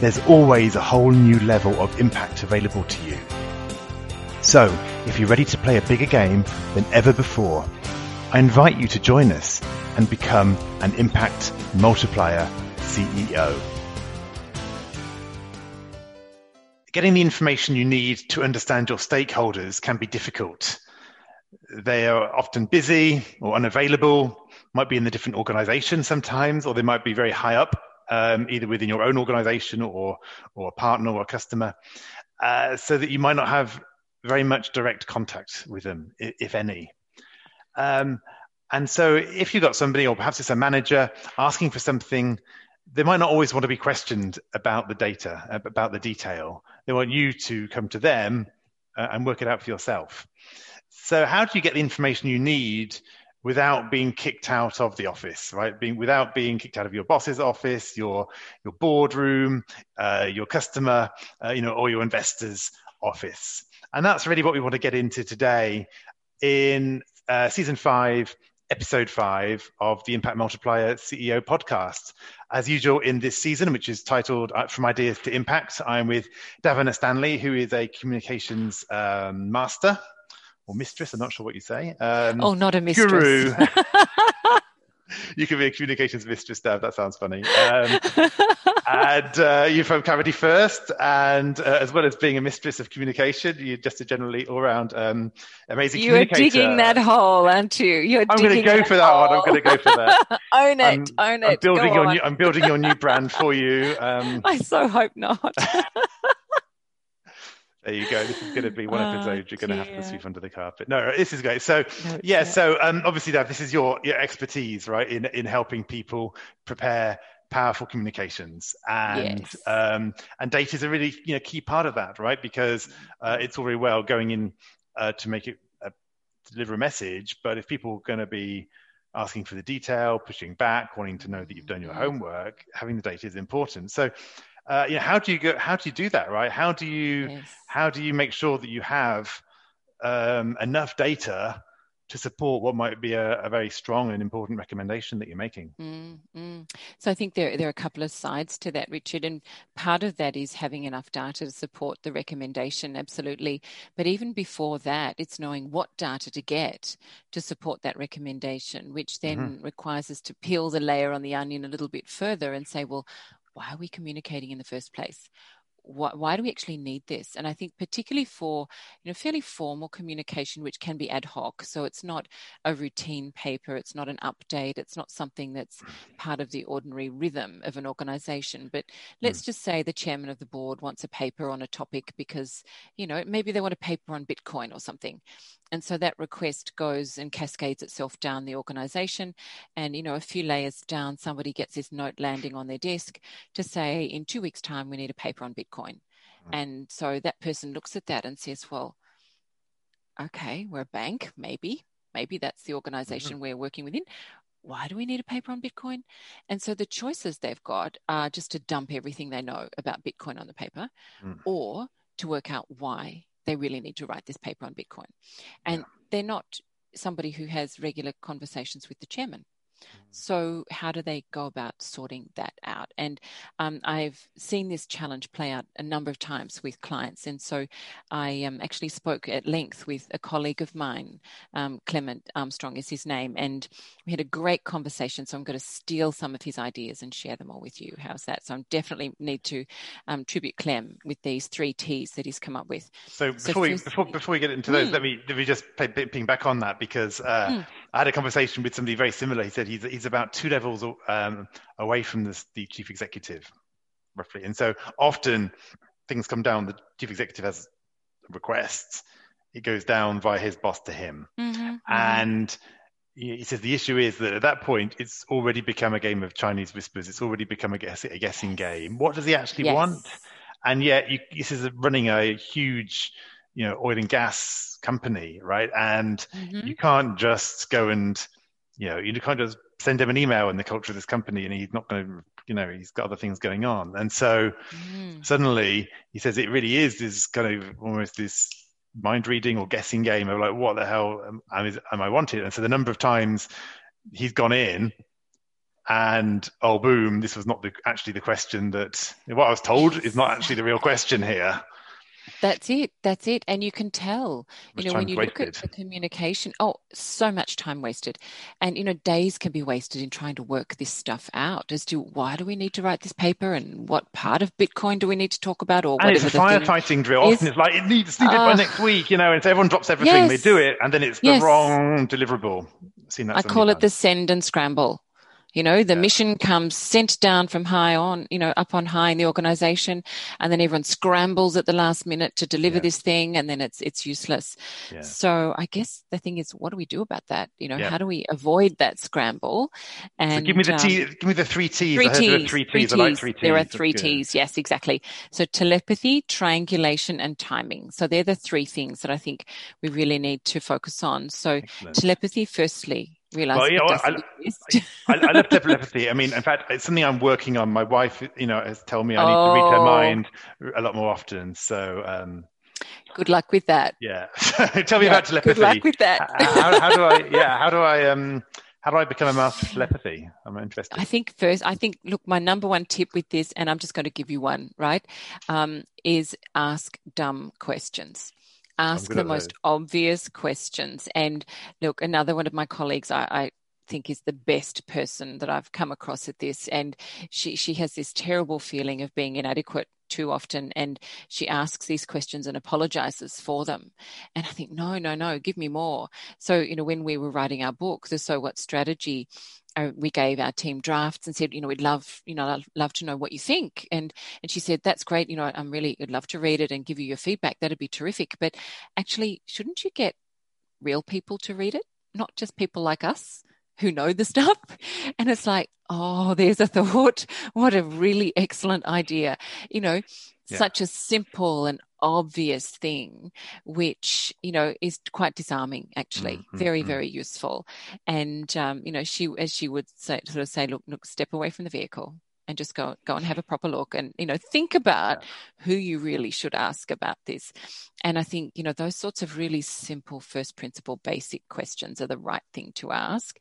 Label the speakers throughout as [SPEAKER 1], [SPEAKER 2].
[SPEAKER 1] there's always a whole new level of impact available to you. So, if you're ready to play a bigger game than ever before, I invite you to join us and become an impact multiplier CEO. Getting the information you need to understand your stakeholders can be difficult. They are often busy or unavailable, might be in the different organizations sometimes, or they might be very high up um, either within your own organization or or a partner or a customer, uh, so that you might not have very much direct contact with them, if any. Um, and so, if you've got somebody, or perhaps it's a manager, asking for something, they might not always want to be questioned about the data, about the detail. They want you to come to them uh, and work it out for yourself. So, how do you get the information you need without being kicked out of the office, right? Being without being kicked out of your boss's office, your your boardroom, uh, your customer, uh, you know, or your investors' office. And that's really what we want to get into today in uh, season five, episode five of the Impact Multiplier CEO podcast. As usual in this season, which is titled uh, From Ideas to Impact, I'm with Davina Stanley, who is a communications um, master or mistress. I'm not sure what you say.
[SPEAKER 2] Um, oh, not a mistress.
[SPEAKER 1] Guru. you could be a communications mistress, Dev. That sounds funny. Um, and uh, you're from Clarity First, and uh, as well as being a mistress of communication, you're just a generally all-round um, amazing
[SPEAKER 2] you are digging that hole, aren't you? You're
[SPEAKER 1] I'm going to go for that hole. one. I'm going to go for that.
[SPEAKER 2] own it. I'm, own it.
[SPEAKER 1] I'm building your new. I'm building your new brand for you. Um,
[SPEAKER 2] I so hope not.
[SPEAKER 1] There you go. This is going to be one oh, episode you're going to have to sweep under the carpet. No, this is great. So, no, yeah. So, um, obviously, Dad, this is your your expertise, right, in in helping people prepare powerful communications, and yes. um, and data is a really you know key part of that, right? Because uh, it's all very well going in uh, to make it uh, deliver a message, but if people are going to be asking for the detail, pushing back, wanting to know that you've done your mm-hmm. homework, having the data is important. So uh, you know, how do you go? How do you do that, right? How do you yes. how do you make sure that you have um, enough data to support what might be a, a, very strong and important recommendation that you're making.
[SPEAKER 2] Mm, mm. So I think there, there are a couple of sides to that, Richard, and part of that is having enough data to support the recommendation, absolutely. But even before that, it's knowing what data to get to support that recommendation, which then mm-hmm. requires us to peel the layer on the onion a little bit further and say, well, why are we communicating in the first place? Why, why, do we actually need this? And I think particularly for you know fairly formal communication, which can be ad hoc, so it's not a routine paper, it's not an update, it's not something that's part of the ordinary rhythm of an organization. But let's mm. just say the chairman of the board wants a paper on a topic because you know maybe they want a paper on Bitcoin or something, and so that request goes and cascades itself down the organization. And, you know, a few layers down, somebody gets this note landing on their desk to say, in two weeks' time, we need a paper on Bitcoin. Mm-hmm. And so that person looks at that and says, well, okay, we're a bank, maybe. Maybe that's the organization mm-hmm. we're working within why do we need a paper on Bitcoin? And so the choices they've got are just to dump everything they know about Bitcoin on the paper mm. or to work out why they really need to write this paper on Bitcoin. And yeah. they're not somebody who has regular conversations with the chairman. So, how do they go about sorting that out? And um, I've seen this challenge play out a number of times with clients. And so, I um, actually spoke at length with a colleague of mine, um, Clement Armstrong is his name, and we had a great conversation. So, I'm going to steal some of his ideas and share them all with you. How's that? So, I definitely need to um, tribute Clem with these three T's that he's come up with.
[SPEAKER 1] So, before, so we, before, before we get into those, mm. let me let me just ping back on that because uh, mm. I had a conversation with somebody very similar. He said he's he's about two levels um, away from the, the chief executive, roughly. And so often things come down, the chief executive has requests, it goes down via his boss to him. Mm-hmm, mm-hmm. and he says the issue is that at that point it's already become a game of Chinese whispers. It's already become a, guess, a guessing game. What does he actually yes. want? And yet, you, this is running a huge, you know, oil and gas company, right? And mm-hmm. you can't just go and, you know, you can't just send him an email in the culture of this company, and he's not going to, you know, he's got other things going on. And so mm. suddenly he says it really is this kind of almost this mind reading or guessing game of like, what the hell am, am I wanted? And so the number of times he's gone in and oh boom this was not the, actually the question that what i was told is not actually the real question here
[SPEAKER 2] that's it. That's it. And you can tell, you know, when you wasted. look at the communication, oh, so much time wasted. And, you know, days can be wasted in trying to work this stuff out as to why do we need to write this paper and what part of Bitcoin do we need to talk about or
[SPEAKER 1] and it's a firefighting drill. Often it's like, it needs needed uh, by next week, you know, and so everyone drops everything, yes, they do it, and then it's the yes. wrong deliverable.
[SPEAKER 2] I call it the send and scramble. You know, the yeah. mission comes sent down from high on, you know, up on high in the organization, and then everyone scrambles at the last minute to deliver yeah. this thing, and then it's it's useless. Yeah. So I guess the thing is, what do we do about that? You know, how do we avoid that scramble?
[SPEAKER 1] And so give me the um, T, give me the three T's.
[SPEAKER 2] Three
[SPEAKER 1] T's.
[SPEAKER 2] Three T's. Three T's. Like three T's. There are three T's. Yes, exactly. So telepathy, triangulation, and timing. So they're the three things that I think we really need to focus on. So Excellent. telepathy, firstly, realize well, know, I,
[SPEAKER 1] I, I, love telepathy. I mean, in fact, it's something I'm working on. My wife, you know, has told me I need oh. to read her oh. mind a lot more often. So, um,
[SPEAKER 2] good luck with that.
[SPEAKER 1] Yeah, tell me yeah, about telepathy.
[SPEAKER 2] Good luck with that.
[SPEAKER 1] how, how, do I? Yeah, how do I? Um, how do I become a master of telepathy? I'm interested.
[SPEAKER 2] I think first, I think, look, my number one tip with this, and I'm just going to give you one, right? Um, is ask dumb questions ask the most obvious questions. And look, another one of my colleagues, I, I think is the best person that I've come across at this. And she, she has this terrible feeling of being inadequate too often. And she asks these questions and apologizes for them. And I think, no, no, no, give me more. So, you know, when we were writing our book, the So What strategy, uh, we gave our team drafts and said, you know, we'd love, you know, i love to know what you think. And and she said, that's great. You know, I'm really, would love to read it and give you your feedback. That'd be terrific. But actually, shouldn't you get real people to read it, not just people like us who know the stuff? And it's like, oh, there's a thought. What a really excellent idea. You know, yeah. such a simple and obvious thing, which, you know, is quite disarming, actually, mm-hmm. very, mm-hmm. very useful. And, um, you know, she, as she would say, sort of say, look, look, step away from the vehicle and just go go and have a proper look and you know think about who you really should ask about this. And i think you know those sorts of really simple first principle basic questions are the right thing to ask.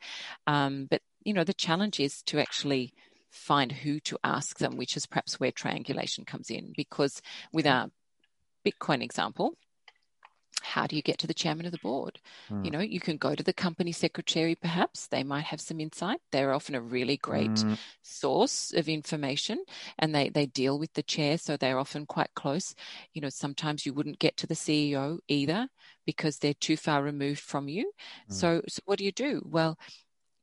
[SPEAKER 2] Um, but you know the challenge is to actually find who to ask them, which is perhaps where triangulation comes in. Because with our Bitcoin example, how do you get to the chairman of the board? Mm. You know, you can go to the company secretary, perhaps. They might have some insight. They're often a really great mm. source of information and they, they deal with the chair, so they're often quite close. You know, sometimes you wouldn't get to the CEO either because they're too far removed from you. Mm. So, so what do you do? Well,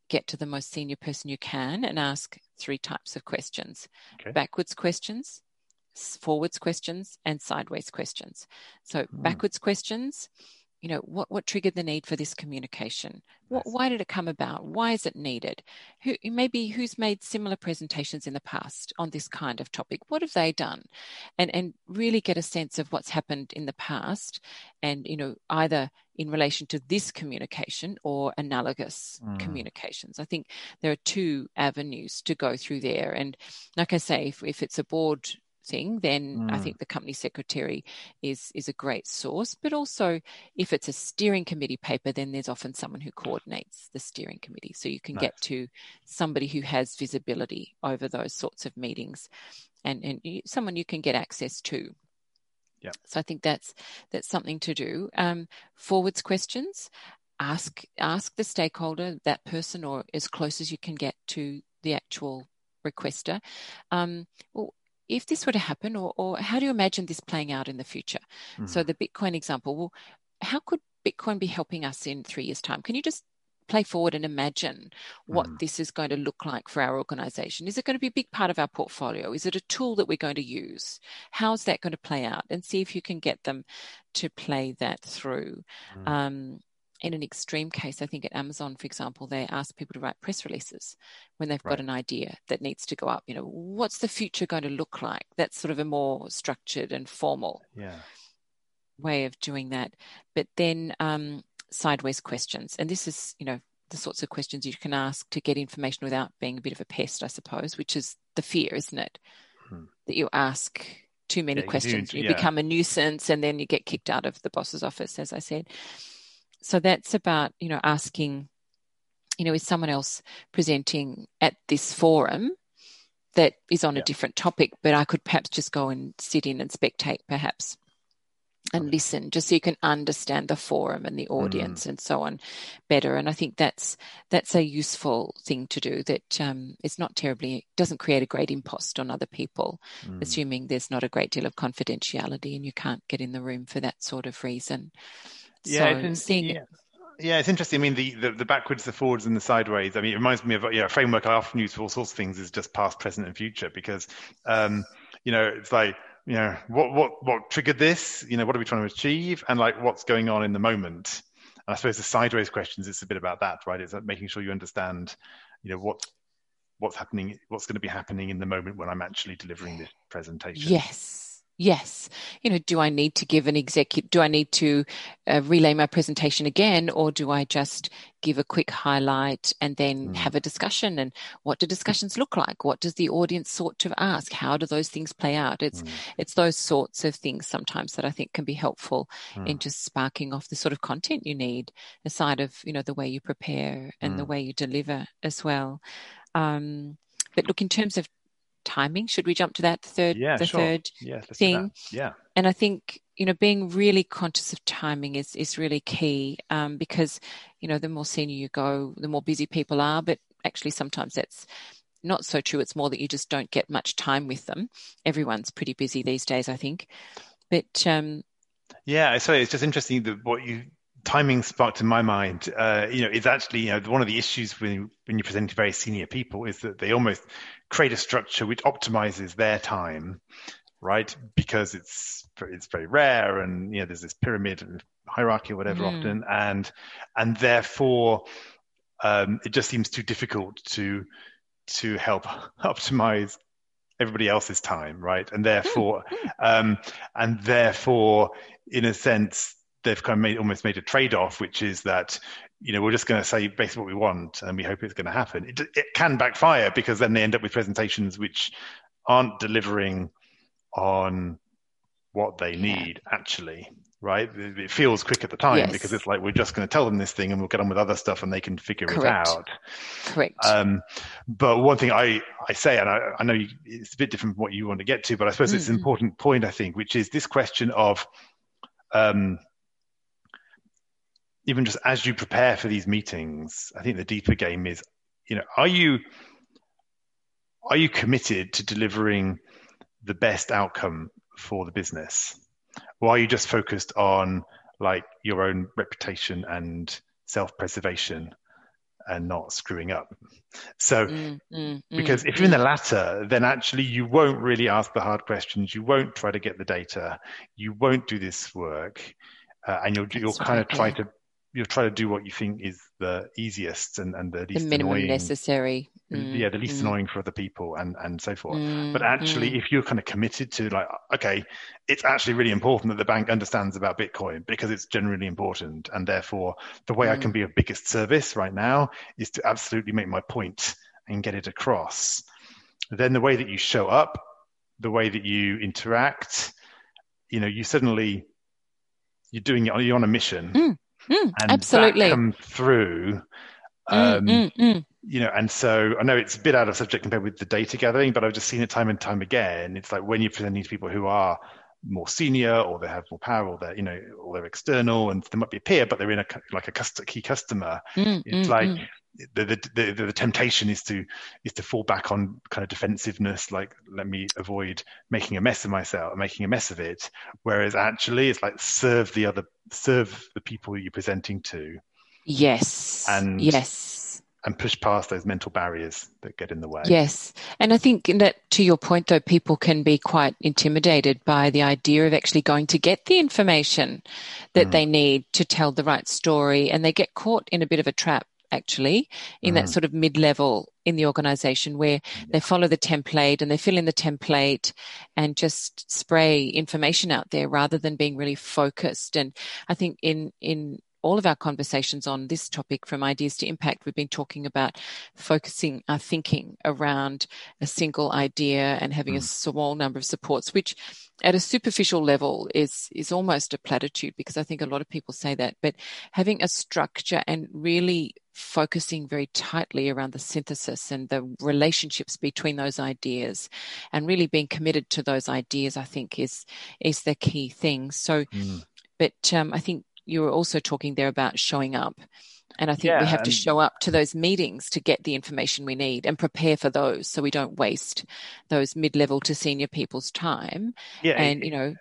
[SPEAKER 2] get to the most senior person you can and ask three types of questions okay. backwards questions, forwards questions, and sideways questions. So, mm. backwards questions you know what what triggered the need for this communication? What, why did it come about? Why is it needed? Who maybe who's made similar presentations in the past on this kind of topic? What have they done? And and really get a sense of what's happened in the past and you know either in relation to this communication or analogous mm. communications. I think there are two avenues to go through there. And like i say if, if it's a board thing, then mm. I think the company secretary is is a great source. But also, if it's a steering committee paper, then there's often someone who coordinates the steering committee, so you can nice. get to somebody who has visibility over those sorts of meetings, and and you, someone you can get access to.
[SPEAKER 1] Yeah.
[SPEAKER 2] So I think that's that's something to do. Um, forwards questions. Ask ask the stakeholder, that person, or as close as you can get to the actual requester. Um, well, if this were to happen, or, or how do you imagine this playing out in the future? Mm-hmm. So, the Bitcoin example, well, how could Bitcoin be helping us in three years' time? Can you just play forward and imagine what mm. this is going to look like for our organization? Is it going to be a big part of our portfolio? Is it a tool that we're going to use? How's that going to play out? And see if you can get them to play that through. Mm. Um, in an extreme case, I think at Amazon, for example, they ask people to write press releases when they've right. got an idea that needs to go up. You know, what's the future going to look like? That's sort of a more structured and formal
[SPEAKER 1] yeah.
[SPEAKER 2] way of doing that. But then um, sideways questions, and this is, you know, the sorts of questions you can ask to get information without being a bit of a pest, I suppose, which is the fear, isn't it? Hmm. That you ask too many yeah, questions, you, do, you become a nuisance, and then you get kicked out of the boss's office, as I said so that's about you know asking you know is someone else presenting at this forum that is on yeah. a different topic but i could perhaps just go and sit in and spectate perhaps and okay. listen just so you can understand the forum and the audience mm. and so on better and i think that's that's a useful thing to do that um, it's not terribly doesn't create a great impost on other people mm. assuming there's not a great deal of confidentiality and you can't get in the room for that sort of reason
[SPEAKER 1] yeah, so seeing yeah. Yeah, it's interesting. I mean, the, the, the, backwards, the forwards, and the sideways. I mean, it reminds me of yeah, a framework I often use for all sorts of things is just past, present, and future because, um, you know, it's like you know what what what triggered this. You know, what are we trying to achieve, and like what's going on in the moment. And I suppose the sideways questions it's a bit about that, right? It's making sure you understand, you know, what what's happening, what's going to be happening in the moment when I'm actually delivering this presentation.
[SPEAKER 2] Yes yes you know do i need to give an executive do i need to uh, relay my presentation again or do i just give a quick highlight and then mm. have a discussion and what do discussions look like what does the audience sort to ask how do those things play out it's mm. it's those sorts of things sometimes that i think can be helpful mm. in just sparking off the sort of content you need aside of you know the way you prepare and the mm. way you deliver as well um, but look in terms of timing. Should we jump to that third,
[SPEAKER 1] yeah,
[SPEAKER 2] the
[SPEAKER 1] sure.
[SPEAKER 2] third
[SPEAKER 1] yeah,
[SPEAKER 2] thing?
[SPEAKER 1] Yeah.
[SPEAKER 2] And I think you know being really conscious of timing is is really key um, because you know the more senior you go, the more busy people are. But actually, sometimes that's not so true. It's more that you just don't get much time with them. Everyone's pretty busy these days, I think. But um,
[SPEAKER 1] yeah, so it's just interesting that what you timing sparked in my mind. Uh, you know, it's actually you know one of the issues when when you present to very senior people is that they almost create a structure which optimizes their time, right? Because it's it's very rare, and you know there's this pyramid and hierarchy or whatever mm. often, and and therefore um, it just seems too difficult to to help optimize everybody else's time, right? And therefore, um, and therefore, in a sense, they've kind of made almost made a trade off, which is that you know we're just going to say basically what we want and we hope it's going to happen. It, it can backfire because then they end up with presentations which aren't delivering on what they need actually right it feels quick at the time yes. because it's like we're just going to tell them this thing and we'll get on with other stuff and they can figure
[SPEAKER 2] correct.
[SPEAKER 1] it out
[SPEAKER 2] correct
[SPEAKER 1] um, but one thing i i say and i, I know you, it's a bit different from what you want to get to but i suppose mm-hmm. it's an mm-hmm. important point i think which is this question of um, even just as you prepare for these meetings, I think the deeper game is, you know, are you are you committed to delivering the best outcome for the business, or are you just focused on like your own reputation and self-preservation and not screwing up? So, mm, mm, because mm, if you're in the latter, then actually you won't really ask the hard questions. You won't try to get the data. You won't do this work. Uh, and you'll, you'll kind of try to you'll try to do what you think is the easiest and, and the least
[SPEAKER 2] the minimum
[SPEAKER 1] annoying.
[SPEAKER 2] necessary.
[SPEAKER 1] Mm, yeah, the least mm. annoying for other people and and so forth. Mm, but actually, mm. if you're kind of committed to like, okay, it's actually really important that the bank understands about Bitcoin because it's generally important, and therefore the way I can mm. be of biggest service right now is to absolutely make my point and get it across. Then the way that you show up, the way that you interact, you know, you suddenly you're doing it. You're on a mission
[SPEAKER 2] mm. And absolutely.
[SPEAKER 1] that come through. Mm, um, mm, mm, you know, and so I know it's a bit out of subject compared with the data gathering, but I've just seen it time and time again. It's like when you're presenting to people who are more senior or they have more power or they're, you know, or they're external and they might be a peer, but they're in a like a key customer. Mm, it's mm, like the, the, the, the, temptation is to is to fall back on kind of defensiveness like let me avoid making a mess of myself making a mess of it whereas actually it's like serve the other serve the people you're presenting to
[SPEAKER 2] yes
[SPEAKER 1] and
[SPEAKER 2] yes
[SPEAKER 1] and push past those mental barriers that get in the way.
[SPEAKER 2] Yes. And I think that to your point, though, people can be quite intimidated by the idea of actually going to get the information that mm. they need to tell the right story. And they get caught in a bit of a trap, actually, in mm. that sort of mid level in the organization where they follow the template and they fill in the template and just spray information out there rather than being really focused. And I think in, in, all of our conversations on this topic from ideas to impact, we've been talking about focusing our thinking around a single idea and having mm. a small number of supports, which at a superficial level is is almost a platitude because I think a lot of people say that. But having a structure and really focusing very tightly around the synthesis and the relationships between those ideas and really being committed to those ideas, I think is is the key thing. So mm. but um, I think you were also talking there about showing up. And I think yeah, we have to show up to those meetings to get the information we need and prepare for those so we don't waste those mid level to senior people's time. Yeah. And, you know,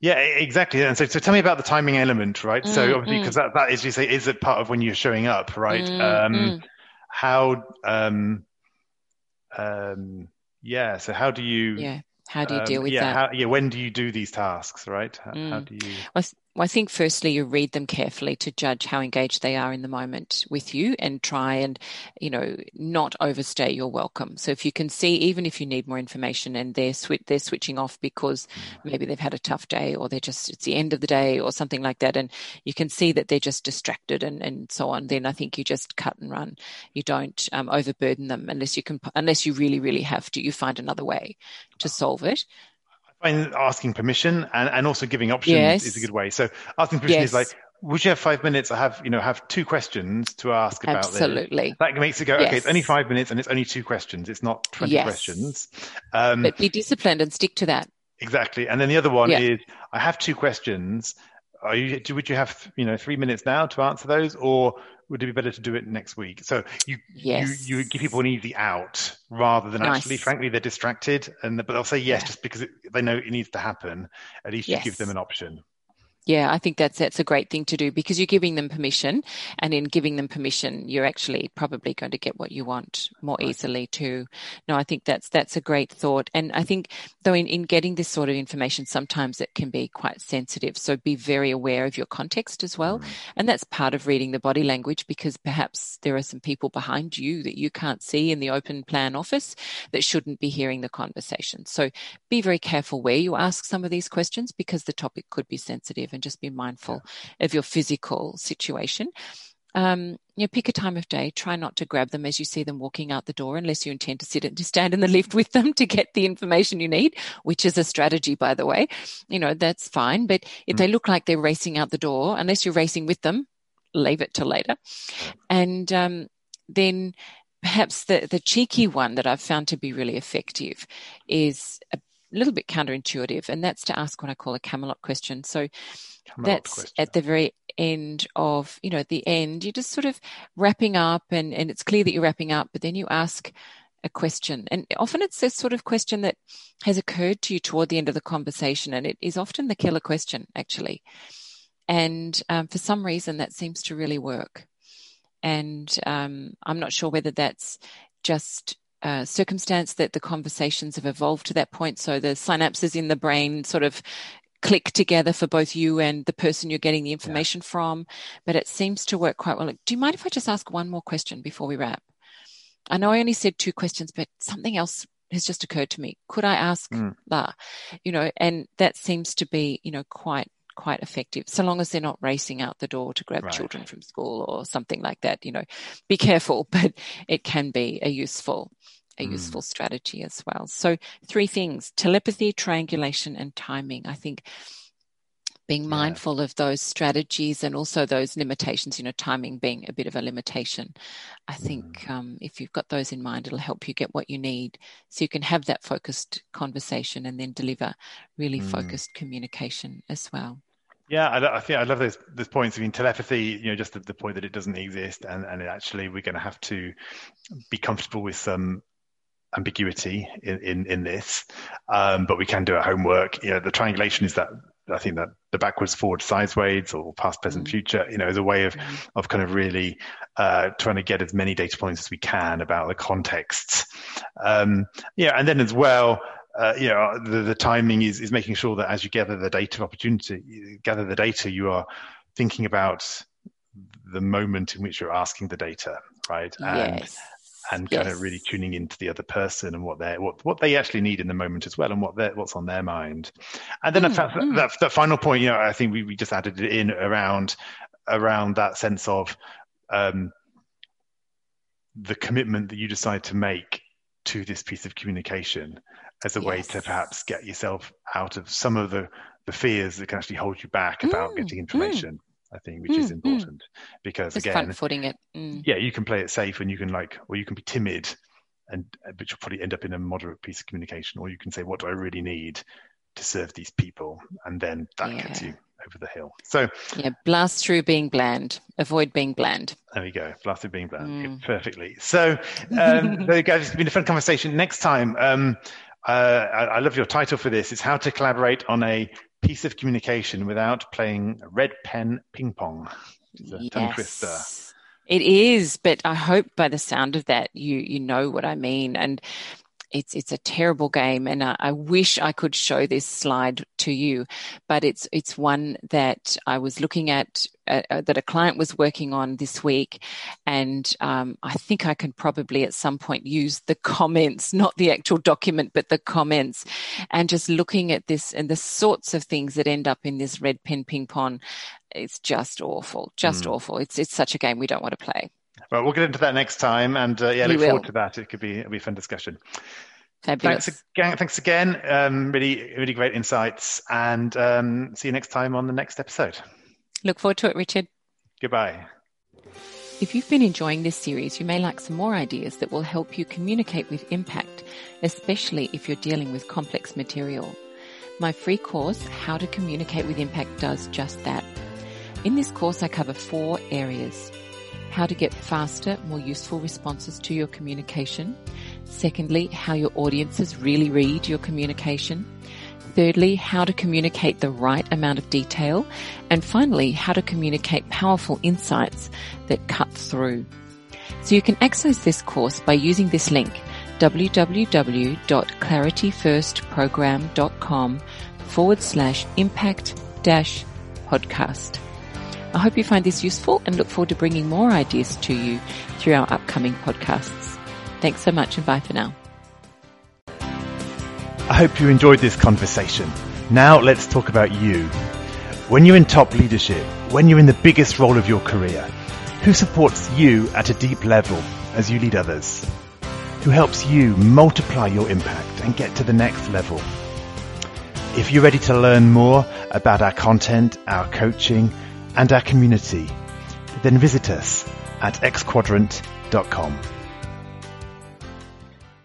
[SPEAKER 1] yeah, exactly. And so, so tell me about the timing element, right? Mm, so obviously, because mm. that, that is, you say, is a part of when you're showing up, right? Mm, um, mm. how, um, um, yeah. So how do you,
[SPEAKER 2] yeah. How do you deal um, with
[SPEAKER 1] yeah,
[SPEAKER 2] that?
[SPEAKER 1] How, yeah. When do you do these tasks, right? How, how mm. do you?
[SPEAKER 2] Well, well, I think firstly you read them carefully to judge how engaged they are in the moment with you and try and, you know, not overstay your welcome. So if you can see, even if you need more information and they're, sw- they're switching off because maybe they've had a tough day or they're just, it's the end of the day or something like that. And you can see that they're just distracted and, and so on. Then I think you just cut and run. You don't um, overburden them unless you can, unless you really, really have to, you find another way to solve it
[SPEAKER 1] find asking permission and, and also giving options yes. is a good way. So asking permission yes. is like, would you have five minutes? I have, you know, have two questions to ask about
[SPEAKER 2] Absolutely.
[SPEAKER 1] This. That makes it go, yes. okay, it's only five minutes and it's only two questions. It's not 20 yes. questions.
[SPEAKER 2] Um, but be disciplined and stick to that.
[SPEAKER 1] Exactly. And then the other one yeah. is, I have two questions. Are you, would you have, you know, three minutes now to answer those or would it be better to do it next week? So you yes. you, you give people an easy out rather than nice. actually, frankly, they're distracted, and but they'll say yes yeah. just because it, they know it needs to happen. At least yes. you give them an option.
[SPEAKER 2] Yeah, I think that's that's a great thing to do because you're giving them permission, and in giving them permission, you're actually probably going to get what you want more right. easily too. No, I think that's that's a great thought, and I think though in, in getting this sort of information, sometimes it can be quite sensitive. So be very aware of your context as well, mm. and that's part of reading the body language because perhaps there are some people behind you that you can't see in the open plan office that shouldn't be hearing the conversation. So be very careful where you ask some of these questions because the topic could be sensitive and just be mindful of your physical situation. Um, you know, pick a time of day. Try not to grab them as you see them walking out the door, unless you intend to sit and to stand in the lift with them to get the information you need, which is a strategy, by the way. You know, that's fine. But if mm. they look like they're racing out the door, unless you're racing with them, leave it till later. And um, then perhaps the the cheeky one that I've found to be really effective is a little bit counterintuitive, and that's to ask what I call a Columbo question. So that's question. at the very end of, you know, at the end, you're just sort of wrapping up and, and it's clear that you're wrapping up, but then you ask a question. And often it's this sort of question that has occurred to you toward the end of the conversation, and it is often the killer question, actually. And um, for some reason, that seems to really work. And um, I'm not sure whether that's just uh, circumstance that the conversations have evolved to that point. So the synapses in the brain sort of click together for both you and the person you're getting the information yeah. from. But it seems to work quite well. Do you mind if I just ask one more question before we wrap? I know I only said two questions, but something else has just occurred to me. Could I ask mm. that? You know, and that seems to be, you know, quite quite effective so long as they're not racing out the door to grab right. children from school or something like that you know be careful but it can be a useful a mm. useful strategy as well so three things telepathy triangulation and timing i think being mindful yeah. of those strategies and also those limitations, you know, timing being a bit of a limitation. I think mm. um, if you've got those in mind, it'll help you get what you need so you can have that focused conversation and then deliver really mm. focused communication as well.
[SPEAKER 1] Yeah, I, I, think I love those those points. I mean, telepathy, you know, just the, the point that it doesn't exist, and and actually we're going to have to be comfortable with some ambiguity in in, in this, um, but we can do our homework. You know, the triangulation is that I think that the backwards, forward, sideways, or past, present, mm. future, you know, is a way of mm. of kind of really uh, trying to get as many data points as we can about the context. Um, yeah, and then as well, uh, you know, the, the timing is, is making sure that as you gather the data opportunity, gather the data, you are thinking about the moment in which you're asking the data, right?
[SPEAKER 2] And, yes.
[SPEAKER 1] And kind of really tuning into the other person and what they what what they actually need in the moment as well, and what what's on their mind. And then mm, that, mm. that, that final point, you know, I think we, we just added it in around around that sense of um, the commitment that you decide to make to this piece of communication as a yes. way to perhaps get yourself out of some of the, the fears that can actually hold you back about mm, getting mm. information. I think, which mm, is mm. important mm. because
[SPEAKER 2] Just
[SPEAKER 1] again,
[SPEAKER 2] footing it.
[SPEAKER 1] Mm. Yeah, you can play it safe and you can like, or you can be timid, and but you'll probably end up in a moderate piece of communication, or you can say, what do I really need to serve these people, and then that yeah. gets you over the hill. So
[SPEAKER 2] yeah, blast through being bland. Avoid being bland.
[SPEAKER 1] There we go. Blast through being bland. Mm. Perfectly. So um, there you go. It's been a fun conversation. Next time, um, uh, I, I, love your title for this. It's how to collaborate on a piece of communication without playing red pen ping pong. It's a yes. tongue twister.
[SPEAKER 2] It is, but I hope by the sound of that you you know what I mean. And it's it's a terrible game, and I, I, wish I could show this slide to you, but it's it's one that I was looking at uh, uh, that a client was working on this week, and um, I think I can probably at some point use the comments, not the actual document, but the comments, and just looking at this and the sorts of things that end up in this red pen ping pong, it's just awful, just mm. awful. It's it's such a game we don't want to play.
[SPEAKER 1] Well, we'll get into that next time, and uh, yeah, look forward to that. It could be it'll be a fun discussion.
[SPEAKER 2] Fabulous.
[SPEAKER 1] Thanks again. Thanks again. Um, really, really great insights, and um, see you next time on the next episode.
[SPEAKER 2] Look forward to it, Richard.
[SPEAKER 1] Goodbye.
[SPEAKER 2] If you've been enjoying this series, you may like some more ideas that will help you communicate with impact, especially if you're dealing with complex material. My free course, How to Communicate with Impact, does just that. In this course, I cover four areas how to get faster, more useful responses to your communication. Secondly, how your audiences really read your communication. Thirdly, how to communicate the right amount of detail. And finally, how to communicate powerful insights that cut through. So you can access this course by using this link, www.clarityfirstprogram.com forward slash impact dash podcast. I hope you find this useful and look forward to bringing more ideas to you through our upcoming podcasts. Thanks so much and bye for now.
[SPEAKER 1] I hope you enjoyed this conversation. Now let's talk about you. When you're in top leadership, when you're in the biggest role of your career, who supports you at a deep level as you lead others? Who helps you multiply your impact and get to the next level? If you're ready to learn more about our content, our coaching, and our community, then visit us at xquadrant.com.